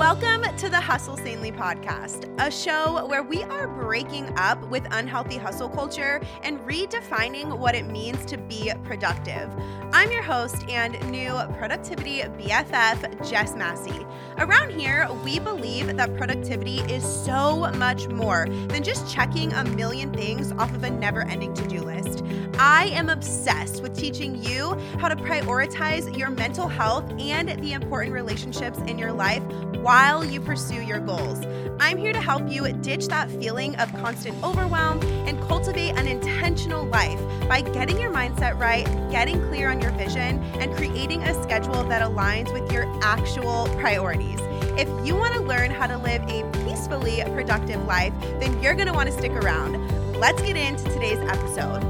Welcome to the Hustle Sanely podcast, a show where we are breaking up with unhealthy hustle culture and redefining what it means to be productive. I'm your host and new productivity BFF, Jess Massey. Around here, we believe that productivity is so much more than just checking a million things off of a never ending to do list. I am obsessed with teaching you how to prioritize your mental health and the important relationships in your life while you pursue your goals. I'm here to help you ditch that feeling of constant overwhelm and cultivate an intentional life by getting your mindset right, getting clear on your vision, and creating a schedule that aligns with your actual priorities. If you want to learn how to live a peacefully productive life, then you're going to want to stick around. Let's get into today's episode.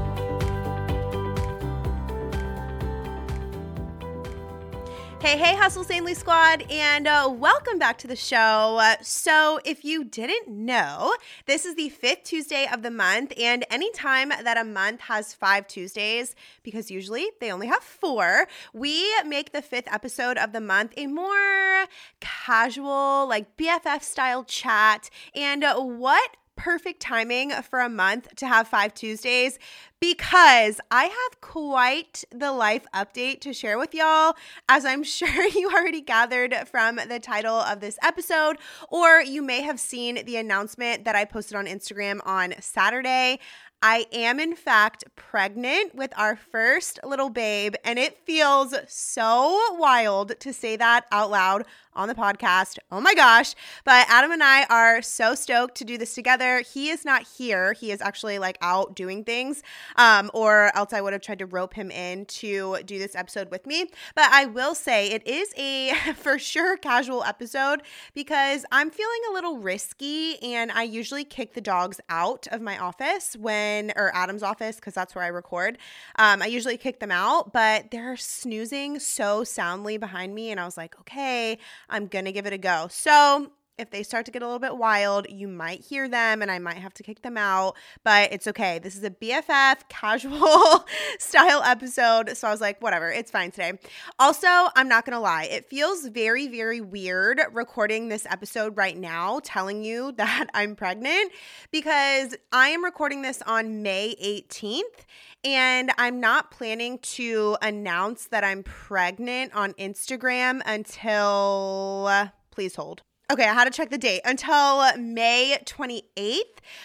Hey, hey, Hustle Sanely Squad, and uh, welcome back to the show. Uh, so, if you didn't know, this is the fifth Tuesday of the month, and anytime that a month has five Tuesdays, because usually they only have four, we make the fifth episode of the month a more casual, like BFF style chat. And uh, what perfect timing for a month to have five Tuesdays because I have quite the life update to share with y'all, as I'm sure you already gathered from the title of this episode, or you may have seen the announcement that I posted on Instagram on Saturday. I am, in fact, pregnant with our first little babe, and it feels so wild to say that out loud on the podcast. Oh my gosh. But Adam and I are so stoked to do this together. He is not here. He is actually like out doing things, um, or else I would have tried to rope him in to do this episode with me. But I will say it is a for sure casual episode because I'm feeling a little risky and I usually kick the dogs out of my office when, or Adam's office, because that's where I record. Um, I usually kick them out, but they're snoozing so soundly behind me. And I was like, okay, I'm going to give it a go. So, if they start to get a little bit wild, you might hear them and I might have to kick them out, but it's okay. This is a BFF casual style episode. So I was like, whatever, it's fine today. Also, I'm not going to lie, it feels very, very weird recording this episode right now, telling you that I'm pregnant because I am recording this on May 18th. And I'm not planning to announce that I'm pregnant on Instagram until, please hold. Okay, I had to check the date until May 28th,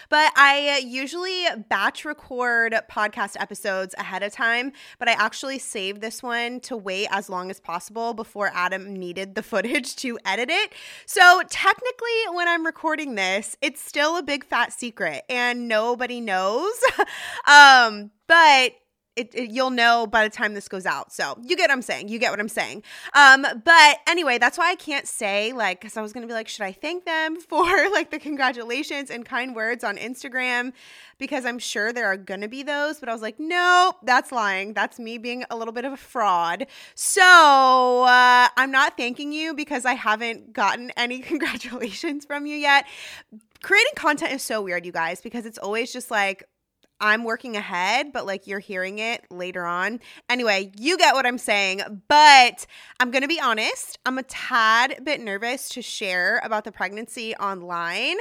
but I usually batch record podcast episodes ahead of time, but I actually saved this one to wait as long as possible before Adam needed the footage to edit it. So, technically, when I'm recording this, it's still a big fat secret and nobody knows. um, but it, it, you'll know by the time this goes out. So you get what I'm saying. You get what I'm saying. Um, but anyway, that's why I can't say like because I was gonna be like, should I thank them for like the congratulations and kind words on Instagram? Because I'm sure there are gonna be those, but I was like, nope, that's lying. That's me being a little bit of a fraud. So uh, I'm not thanking you because I haven't gotten any congratulations from you yet. Creating content is so weird, you guys, because it's always just like I'm working ahead, but like you're hearing it later on. Anyway, you get what I'm saying. But I'm going to be honest, I'm a tad bit nervous to share about the pregnancy online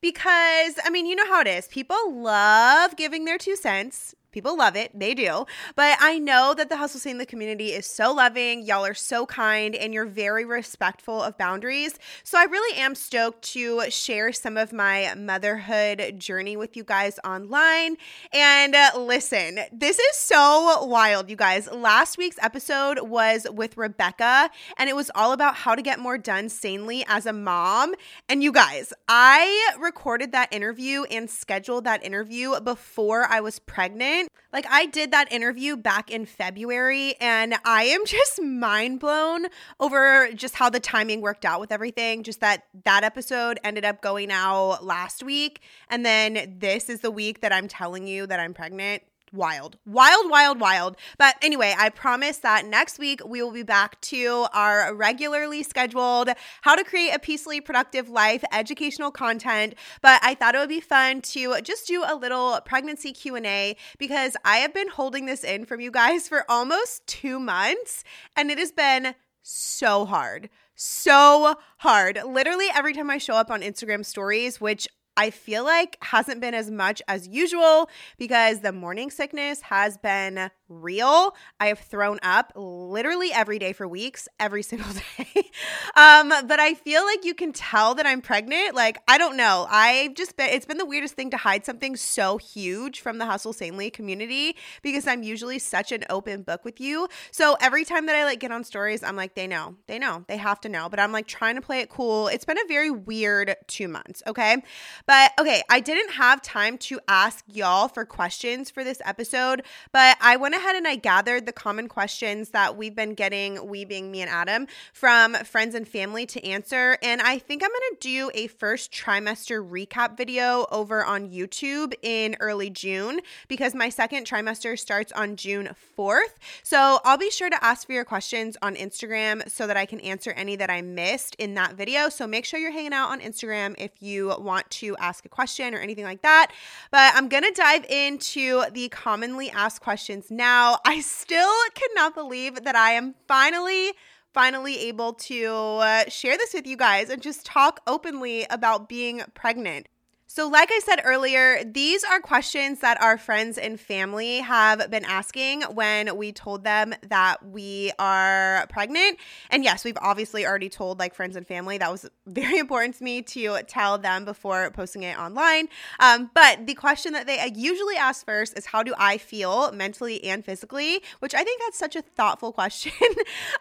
because, I mean, you know how it is. People love giving their two cents. People love it. They do. But I know that the Hustle Sanely community is so loving. Y'all are so kind and you're very respectful of boundaries. So I really am stoked to share some of my motherhood journey with you guys online. And uh, listen, this is so wild, you guys. Last week's episode was with Rebecca and it was all about how to get more done sanely as a mom. And you guys, I recorded that interview and scheduled that interview before I was pregnant like I did that interview back in February and I am just mind blown over just how the timing worked out with everything. Just that that episode ended up going out last week and then this is the week that I'm telling you that I'm pregnant wild, wild, wild, wild. But anyway, I promise that next week we will be back to our regularly scheduled how to create a peacefully productive life educational content. But I thought it would be fun to just do a little pregnancy Q&A because I have been holding this in from you guys for almost 2 months and it has been so hard so hard. Literally every time I show up on Instagram stories, which I feel like hasn't been as much as usual because the morning sickness has been real. I have thrown up literally every day for weeks, every single day. um, but I feel like you can tell that I'm pregnant. Like, I don't know. I've just been, it's been the weirdest thing to hide something so huge from the Hustle Sanely community because I'm usually such an open book with you. So every time that I like get on stories, I'm like, they know, they know, they have to know. But I'm like trying to play it cool. It's been a very weird two months. Okay. But okay, I didn't have time to ask y'all for questions for this episode, but I went ahead and I gathered the common questions that we've been getting, we being me and Adam, from friends and family to answer. And I think I'm going to do a first trimester recap video over on YouTube in early June because my second trimester starts on June 4th. So I'll be sure to ask for your questions on Instagram so that I can answer any that I missed in that video. So make sure you're hanging out on Instagram if you want to ask a question or anything like that. But I'm going to dive into the commonly asked questions now. I still cannot believe that I am finally finally able to uh, share this with you guys and just talk openly about being pregnant. So, like I said earlier, these are questions that our friends and family have been asking when we told them that we are pregnant. And yes, we've obviously already told like friends and family. That was very important to me to tell them before posting it online. Um, but the question that they usually ask first is how do I feel mentally and physically? Which I think that's such a thoughtful question.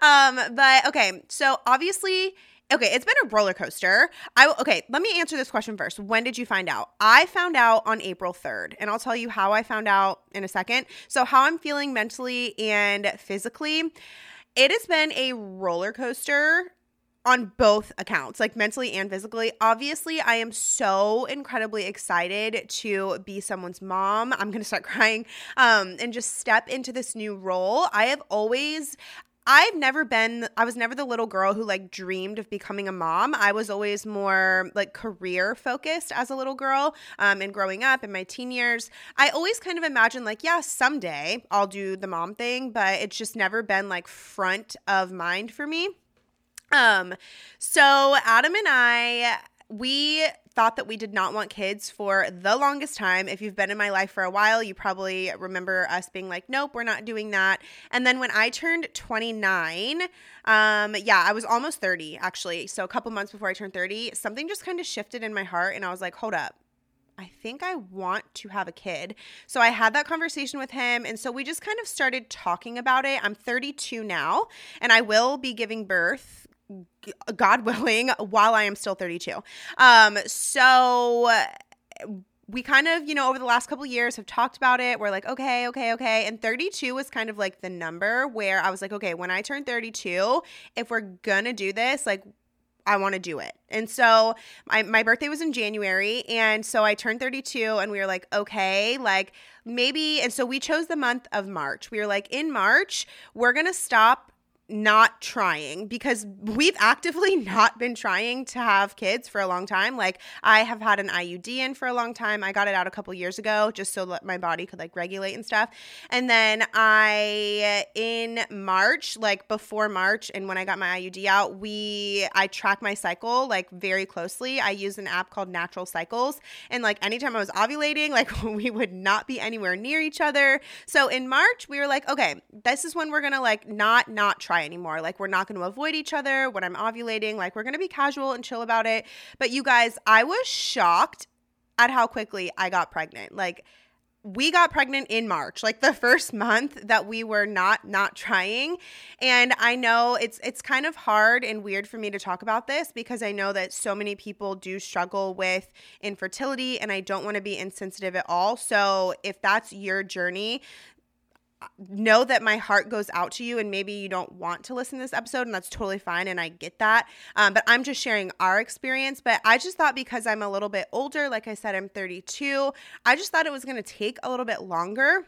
um, but okay, so obviously, okay, it's been a roller coaster. I okay, let me answer this question first. When did you find out? I found out on April 3rd, and I'll tell you how I found out in a second. So, how I'm feeling mentally and physically, it has been a roller coaster on both accounts, like mentally and physically. Obviously, I am so incredibly excited to be someone's mom. I'm going to start crying um, and just step into this new role. I have always, I've never been, I was never the little girl who like dreamed of becoming a mom. I was always more like career focused as a little girl um, and growing up in my teen years. I always kind of imagined like, yeah, someday I'll do the mom thing, but it's just never been like front of mind for me. Um, so Adam and I, we thought that we did not want kids for the longest time. If you've been in my life for a while, you probably remember us being like, nope, we're not doing that. And then when I turned 29, um, yeah, I was almost 30 actually. So a couple months before I turned 30, something just kind of shifted in my heart and I was like, hold up. I think I want to have a kid. So I had that conversation with him. And so we just kind of started talking about it. I'm 32 now, and I will be giving birth God willing, while I am still 32. Um, so we kind of, you know, over the last couple years have talked about it. We're like, okay, okay, okay. And 32 was kind of like the number where I was like, okay, when I turn 32, if we're gonna do this, like, I want to do it. And so my, my birthday was in January. And so I turned 32 and we were like, okay, like maybe. And so we chose the month of March. We were like, in March, we're going to stop not trying because we've actively not been trying to have kids for a long time. Like I have had an IUD in for a long time. I got it out a couple years ago just so that my body could like regulate and stuff. And then I in March, like before March and when I got my IUD out, we I track my cycle like very closely. I use an app called Natural Cycles and like anytime I was ovulating, like we would not be anywhere near each other. So in March, we were like, okay, this is when we're going to like not not try anymore. Like, we're not going to avoid each other when I'm ovulating. Like, we're going to be casual and chill about it. But you guys, I was shocked at how quickly I got pregnant. Like, we got pregnant in March, like the first month that we were not not trying. And I know it's it's kind of hard and weird for me to talk about this because I know that so many people do struggle with infertility and I don't want to be insensitive at all. So if that's your journey, know that my heart goes out to you and maybe you don't want to listen to this episode and that's totally fine and i get that. Um, but i'm just sharing our experience. But i just thought because i'm a little bit older like i said i'm 32 i just thought it was going to take a little bit longer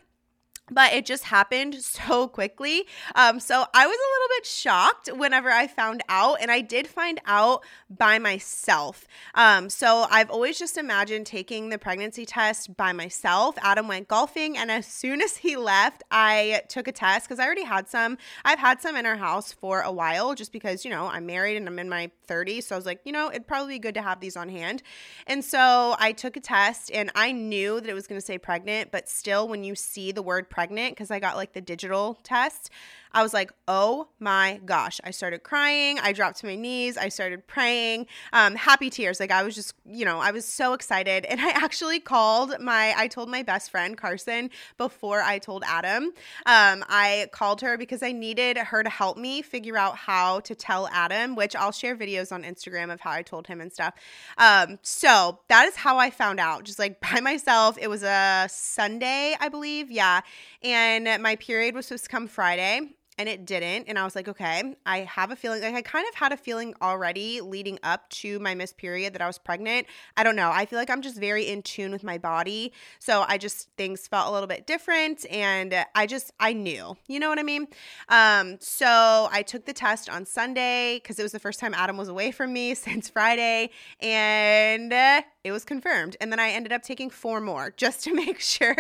but it just happened so quickly. Um, so I was a little bit shocked whenever I found out, and I did find out by myself. Um, so I've always just imagined taking the pregnancy test by myself. Adam went golfing, and as soon as he left, I took a test because I already had some. I've had some in our house for a while just because, you know, I'm married and I'm in my 30s. So I was like, you know, it'd probably be good to have these on hand. And so I took a test, and I knew that it was going to say pregnant, but still, when you see the word pregnant, pregnant because I got like the digital test. I was like, oh my gosh. I started crying. I dropped to my knees. I started praying. Um, happy tears. Like I was just, you know, I was so excited. And I actually called my, I told my best friend, Carson, before I told Adam. Um, I called her because I needed her to help me figure out how to tell Adam, which I'll share videos on Instagram of how I told him and stuff. Um, so that is how I found out, just like by myself. It was a Sunday, I believe. Yeah. And my period was supposed to come Friday and it didn't. And I was like, okay, I have a feeling like I kind of had a feeling already leading up to my missed period that I was pregnant. I don't know. I feel like I'm just very in tune with my body. So I just, things felt a little bit different. And I just, I knew, you know what I mean? Um, so I took the test on Sunday because it was the first time Adam was away from me since Friday. And, uh, it was confirmed. And then I ended up taking four more just to make sure.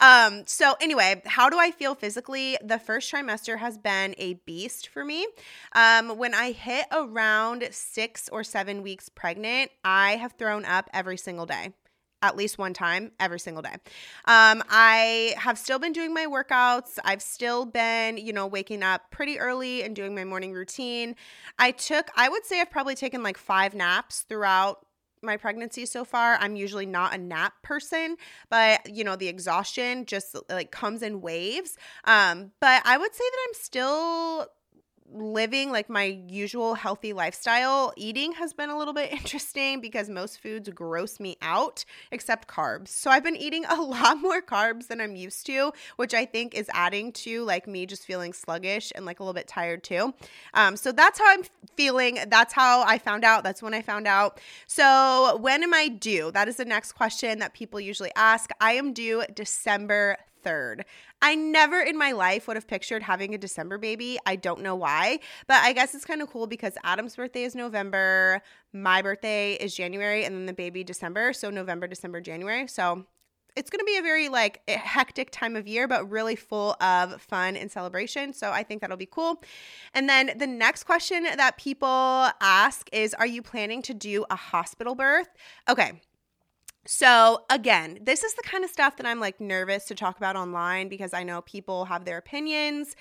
Um, so, anyway, how do I feel physically? The first trimester has been a beast for me. Um, when I hit around six or seven weeks pregnant, I have thrown up every single day at least one time every single day. Um, I have still been doing my workouts. I've still been, you know, waking up pretty early and doing my morning routine. I took, I would say I've probably taken like five naps throughout my pregnancy so far. I'm usually not a nap person, but you know, the exhaustion just like comes in waves. Um, but I would say that I'm still living like my usual healthy lifestyle, eating has been a little bit interesting because most foods gross me out except carbs. So I've been eating a lot more carbs than I'm used to, which I think is adding to like me just feeling sluggish and like a little bit tired too. Um, so that's how I'm feeling. That's how I found out. That's when I found out. So when am I due? That is the next question that people usually ask. I am due December 3rd. I never in my life would have pictured having a December baby. I don't know why, but I guess it's kind of cool because Adam's birthday is November, my birthday is January, and then the baby December. So November, December, January. So it's going to be a very like hectic time of year but really full of fun and celebration so i think that'll be cool and then the next question that people ask is are you planning to do a hospital birth okay so, again, this is the kind of stuff that I'm like nervous to talk about online because I know people have their opinions.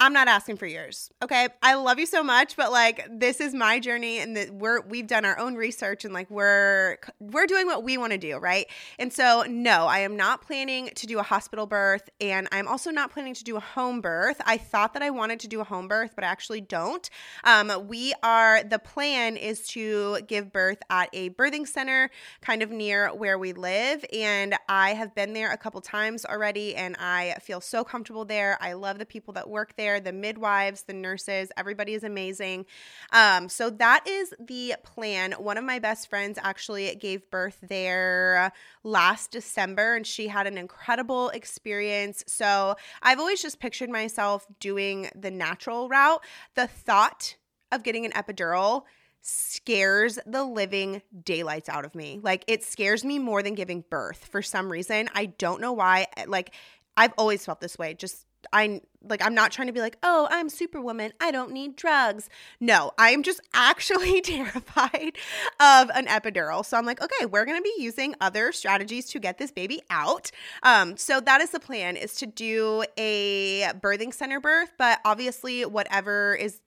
I'm not asking for yours. Okay. I love you so much, but like this is my journey and that we're we've done our own research and like we're we're doing what we want to do, right? And so no, I am not planning to do a hospital birth and I'm also not planning to do a home birth. I thought that I wanted to do a home birth, but I actually don't. Um, we are the plan is to give birth at a birthing center kind of near where we live and I have been there a couple times already and I feel so comfortable there. I love the people that work there there, the midwives, the nurses, everybody is amazing. Um, so that is the plan. One of my best friends actually gave birth there last December and she had an incredible experience. So I've always just pictured myself doing the natural route. The thought of getting an epidural scares the living daylights out of me. Like it scares me more than giving birth for some reason. I don't know why. Like I've always felt this way. Just I like I'm not trying to be like, "Oh, I'm superwoman. I don't need drugs." No, I'm just actually terrified of an epidural. So I'm like, "Okay, we're going to be using other strategies to get this baby out." Um so that is the plan is to do a birthing center birth, but obviously whatever is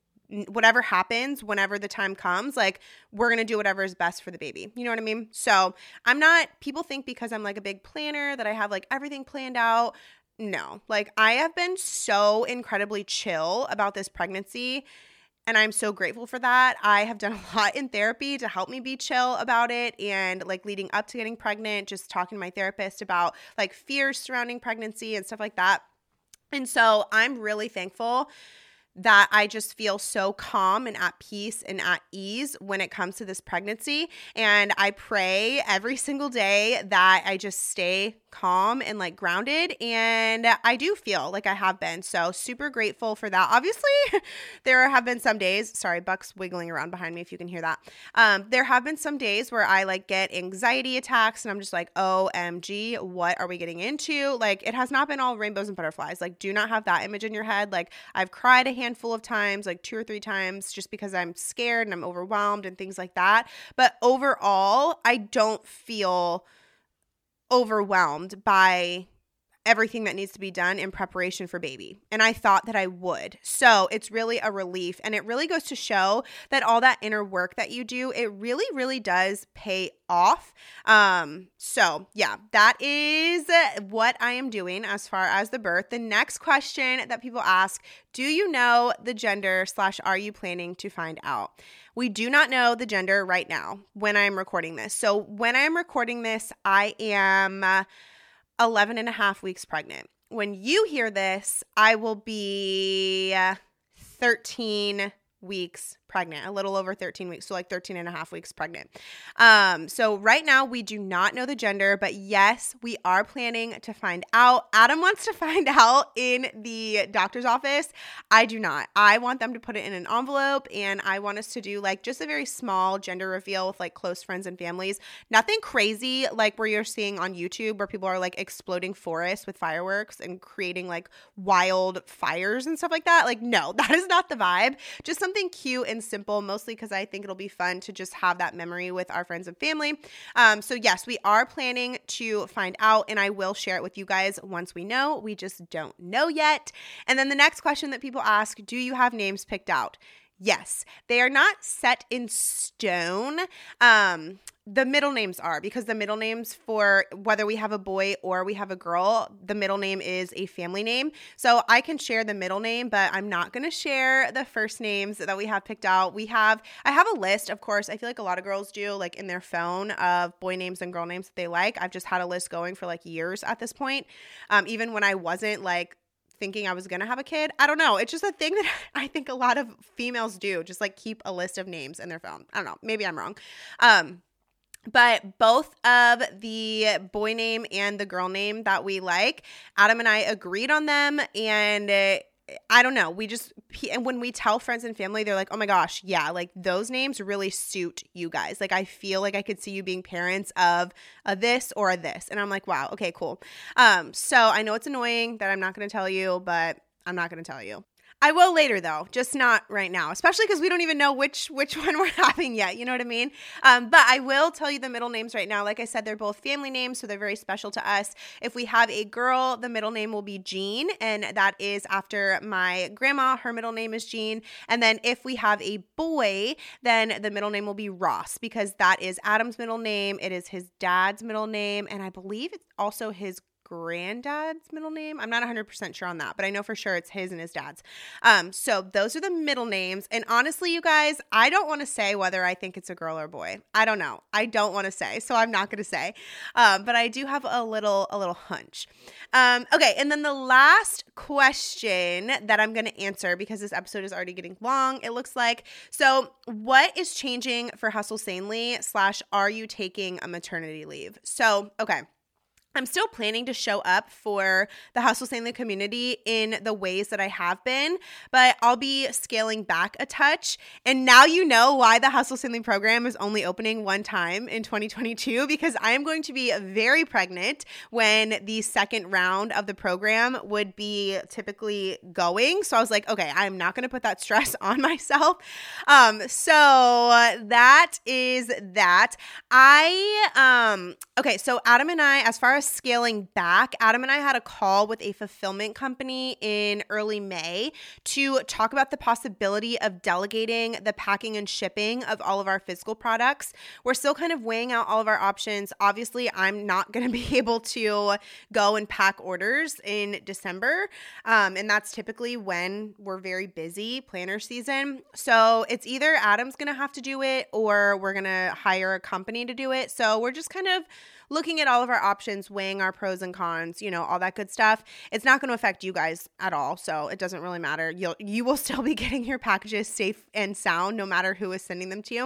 whatever happens whenever the time comes like we're going to do whatever is best for the baby you know what i mean so i'm not people think because i'm like a big planner that i have like everything planned out no, like I have been so incredibly chill about this pregnancy. And I'm so grateful for that. I have done a lot in therapy to help me be chill about it. And like leading up to getting pregnant, just talking to my therapist about like fears surrounding pregnancy and stuff like that. And so I'm really thankful that I just feel so calm and at peace and at ease when it comes to this pregnancy. And I pray every single day that I just stay calm and like grounded. And I do feel like I have been. So super grateful for that. Obviously, there have been some days, sorry, Buck's wiggling around behind me if you can hear that. Um, there have been some days where I like get anxiety attacks and I'm just like, OMG, what are we getting into? Like, it has not been all rainbows and butterflies. Like, do not have that image in your head. Like, I've cried a handful of times, like two or three times, just because I'm scared and I'm overwhelmed and things like that. But overall, I don't feel overwhelmed by everything that needs to be done in preparation for baby. And I thought that I would. So it's really a relief. And it really goes to show that all that inner work that you do, it really, really does pay off. Um, so yeah, that is what I am doing as far as the birth. The next question that people ask Do you know the gender slash are you planning to find out? We do not know the gender right now when I'm recording this. So when I'm recording this, I am. Uh, 11 and a half weeks pregnant. When you hear this, I will be uh, 13 weeks pregnant, a little over 13 weeks, so like 13 and a half weeks pregnant. Um, so right now we do not know the gender, but yes, we are planning to find out. Adam wants to find out in the doctor's office. I do not. I want them to put it in an envelope and I want us to do like just a very small gender reveal with like close friends and families. Nothing crazy like where you're seeing on YouTube where people are like exploding forests with fireworks and creating like wild fires and stuff like that. Like no, that is not the vibe. Just something cute and simple, mostly because I think it'll be fun to just have that memory with our friends and family. Um, so, yes, we are planning to find out, and I will share it with you guys once we know. We just don't know yet. And then the next question that people ask do you have names picked out? Yes, they are not set in stone. Um, the middle names are because the middle names for whether we have a boy or we have a girl, the middle name is a family name. So I can share the middle name, but I'm not going to share the first names that we have picked out. We have, I have a list, of course. I feel like a lot of girls do, like in their phone, of boy names and girl names that they like. I've just had a list going for like years at this point. Um, even when I wasn't like thinking I was going to have a kid. I don't know. It's just a thing that I think a lot of females do, just like keep a list of names in their phone. I don't know. Maybe I'm wrong. Um, but both of the boy name and the girl name that we like, Adam and I agreed on them. And uh, I don't know. We just, and when we tell friends and family, they're like, oh my gosh, yeah, like those names really suit you guys. Like, I feel like I could see you being parents of a this or a this. And I'm like, wow, okay, cool. Um, so I know it's annoying that I'm not going to tell you, but I'm not going to tell you. I will later though, just not right now, especially because we don't even know which which one we're having yet. You know what I mean? Um, but I will tell you the middle names right now. Like I said, they're both family names, so they're very special to us. If we have a girl, the middle name will be Jean, and that is after my grandma. Her middle name is Jean. And then if we have a boy, then the middle name will be Ross because that is Adam's middle name. It is his dad's middle name, and I believe it's also his granddad's middle name. I'm not 100% sure on that, but I know for sure it's his and his dad's. Um, so those are the middle names. And honestly, you guys, I don't want to say whether I think it's a girl or boy. I don't know. I don't want to say, so I'm not going to say. Um, but I do have a little a little hunch. Um, okay, and then the last question that I'm going to answer because this episode is already getting long. It looks like so. What is changing for Hustle Sanely? Slash, are you taking a maternity leave? So okay. I'm still planning to show up for the Hustle Sanely community in the ways that I have been, but I'll be scaling back a touch. And now you know why the Hustle Sanely program is only opening one time in 2022 because I am going to be very pregnant when the second round of the program would be typically going. So I was like, okay, I'm not going to put that stress on myself. Um, so that is that. I um okay, so Adam and I, as far as scaling back, Adam and I had a call with a fulfillment company in early May to talk about the possibility of delegating the packing and shipping of all of our physical products. We're still kind of weighing out all of our options. Obviously, I'm not going to be able to go and pack orders in December. Um, and that's typically when we're very busy, planner season. So it's either Adam's going to have to do it or we're going to hire a company to do it. So we're just kind of looking at all of our options, weighing our pros and cons, you know, all that good stuff. It's not going to affect you guys at all, so it doesn't really matter. You'll you will still be getting your packages safe and sound no matter who is sending them to you.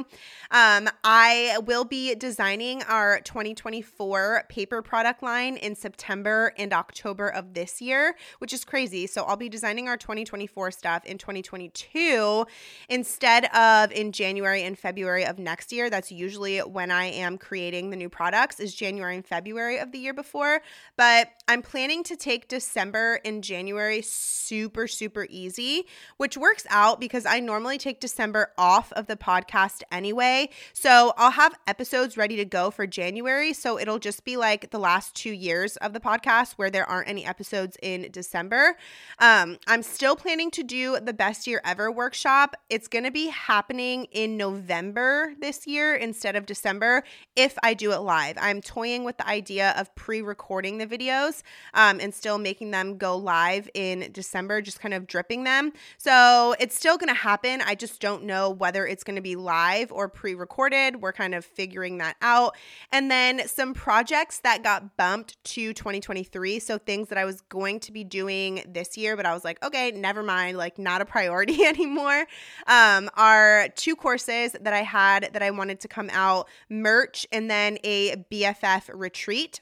Um, I will be designing our 2024 paper product line in September and October of this year, which is crazy. So I'll be designing our 2024 stuff in 2022 instead of in January and February of next year. That's usually when I am creating the new products is January and February of the year before, but I'm planning to take December and January super super easy, which works out because I normally take December off of the podcast anyway. So I'll have episodes ready to go for January, so it'll just be like the last 2 years of the podcast where there aren't any episodes in December. Um, I'm still planning to do the best year ever workshop. It's going to be happening in November this year instead of December if I do it live. I'm toying with the idea of pre recording the videos um, and still making them go live in December, just kind of dripping them. So it's still going to happen. I just don't know whether it's going to be live or pre recorded. We're kind of figuring that out. And then some projects that got bumped to 2023. So things that I was going to be doing this year, but I was like, okay, never mind, like not a priority anymore, um, are two courses that I had that I wanted to come out merch and then a BFF retreat.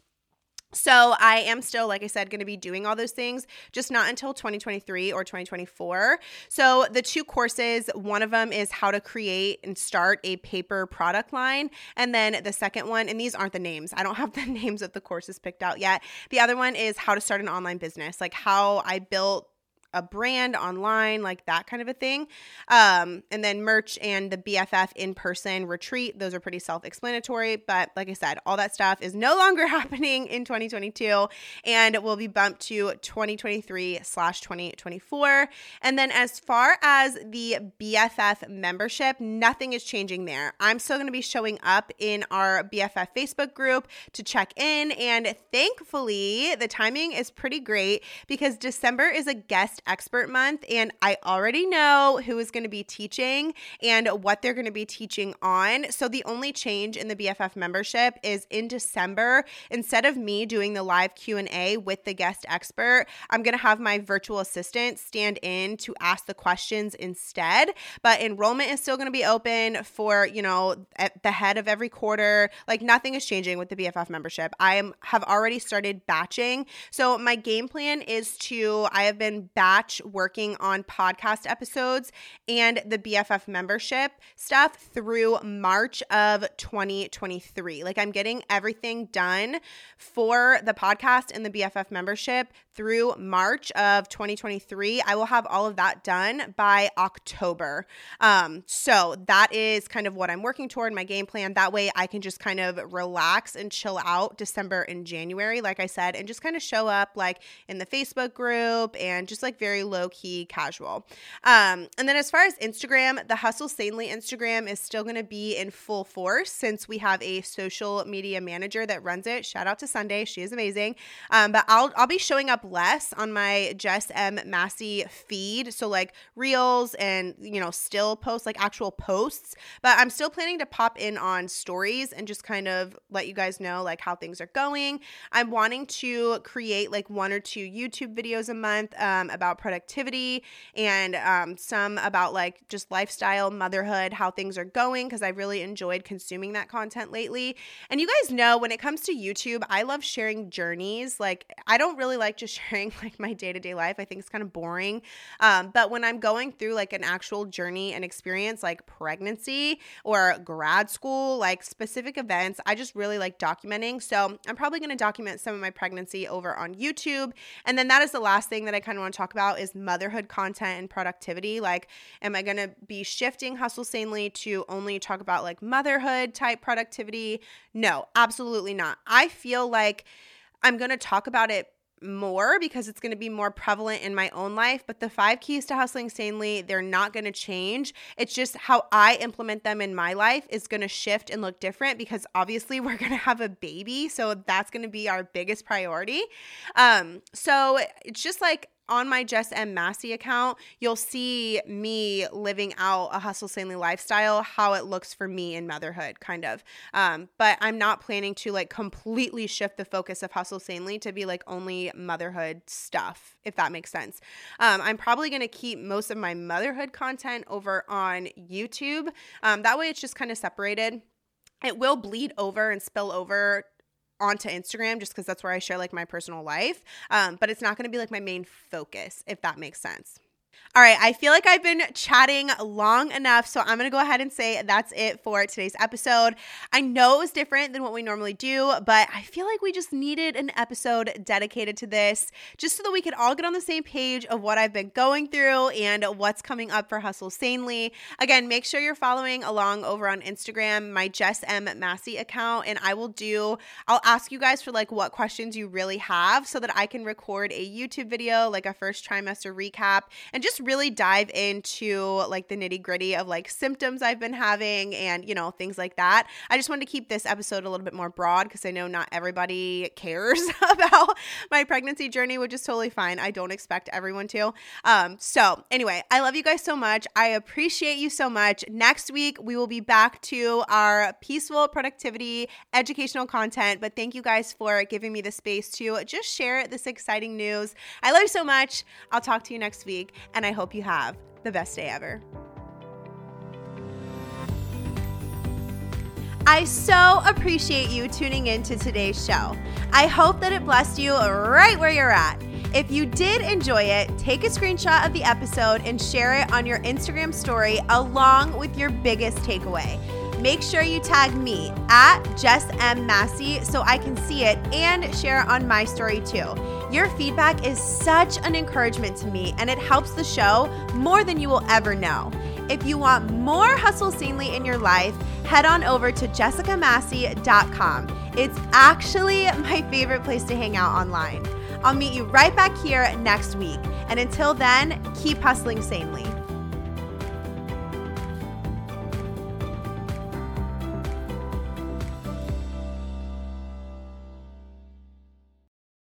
So I am still, like I said, going to be doing all those things, just not until 2023 or 2024. So the two courses, one of them is how to create and start a paper product line. And then the second one, and these aren't the names. I don't have the names of the courses picked out yet. The other one is how to start an online business, like how I built a brand online, like that kind of a thing. Um, and then merch and the BFF in person retreat, those are pretty self explanatory. But like I said, all that stuff is no longer happening in 2022 and will be bumped to 2023 slash 2024. And then as far as the BFF membership, nothing is changing there. I'm still going to be showing up in our BFF Facebook group to check in. And thankfully, the timing is pretty great because December is a guest expert month, and I already know who is going to be teaching and what they're going to be teaching on. So the only change in the BFF membership is in December, instead of me doing the live Q&A with the guest expert, I'm going to have my virtual assistant stand in to ask the questions instead. But enrollment is still going to be open for, you know, at the head of every quarter. Like nothing is changing with the BFF membership. I am have already started batching. So my game plan is to I have been batching batch working on podcast episodes and the BFF membership stuff through March of 2023. Like I'm getting everything done for the podcast and the BFF membership through March of 2023. I will have all of that done by October. Um, so that is kind of what I'm working toward, my game plan. That way I can just kind of relax and chill out December and January, like I said, and just kind of show up like in the Facebook group and just like very low key casual. Um, and then as far as Instagram, the Hustle Sanely Instagram is still going to be in full force since we have a social media manager that runs it. Shout out to Sunday, she is amazing. Um, but I'll I'll be showing up less on my Jess M Massey feed, so like reels and you know still posts like actual posts. But I'm still planning to pop in on stories and just kind of let you guys know like how things are going. I'm wanting to create like one or two YouTube videos a month um, about about productivity and um, some about like just lifestyle, motherhood, how things are going, because I've really enjoyed consuming that content lately. And you guys know when it comes to YouTube, I love sharing journeys. Like, I don't really like just sharing like my day to day life, I think it's kind of boring. Um, but when I'm going through like an actual journey and experience, like pregnancy or grad school, like specific events, I just really like documenting. So I'm probably going to document some of my pregnancy over on YouTube. And then that is the last thing that I kind of want to talk about about is motherhood content and productivity. Like, am I going to be shifting Hustle Sanely to only talk about like motherhood type productivity? No, absolutely not. I feel like I'm going to talk about it more because it's going to be more prevalent in my own life. But the five keys to hustling sanely, they're not going to change. It's just how I implement them in my life is going to shift and look different because obviously we're going to have a baby. So that's going to be our biggest priority. Um, so it's just like on my Jess M. Massey account, you'll see me living out a hustle sanely lifestyle, how it looks for me in motherhood, kind of. Um, but I'm not planning to like completely shift the focus of hustle sanely to be like only motherhood stuff, if that makes sense. Um, I'm probably going to keep most of my motherhood content over on YouTube. Um, that way, it's just kind of separated. It will bleed over and spill over onto Instagram just because that's where I share like my personal life. Um, but it's not going to be like my main focus, if that makes sense. All right, I feel like I've been chatting long enough, so I'm gonna go ahead and say that's it for today's episode. I know it was different than what we normally do, but I feel like we just needed an episode dedicated to this just so that we could all get on the same page of what I've been going through and what's coming up for Hustle Sanely. Again, make sure you're following along over on Instagram, my Jess M. Massey account, and I will do, I'll ask you guys for like what questions you really have so that I can record a YouTube video, like a first trimester recap, and just really dive into like the nitty gritty of like symptoms I've been having and, you know, things like that. I just wanted to keep this episode a little bit more broad because I know not everybody cares about my pregnancy journey, which is totally fine. I don't expect everyone to. Um, so, anyway, I love you guys so much. I appreciate you so much. Next week, we will be back to our peaceful productivity educational content. But thank you guys for giving me the space to just share this exciting news. I love you so much. I'll talk to you next week I hope you have the best day ever. I so appreciate you tuning in to today's show. I hope that it blessed you right where you're at. If you did enjoy it, take a screenshot of the episode and share it on your Instagram story along with your biggest takeaway. Make sure you tag me at Jess M. Massey so I can see it and share it on my story too. Your feedback is such an encouragement to me and it helps the show more than you will ever know. If you want more Hustle Sanely in your life, head on over to jessicamassey.com. It's actually my favorite place to hang out online. I'll meet you right back here next week. And until then, keep hustling sanely.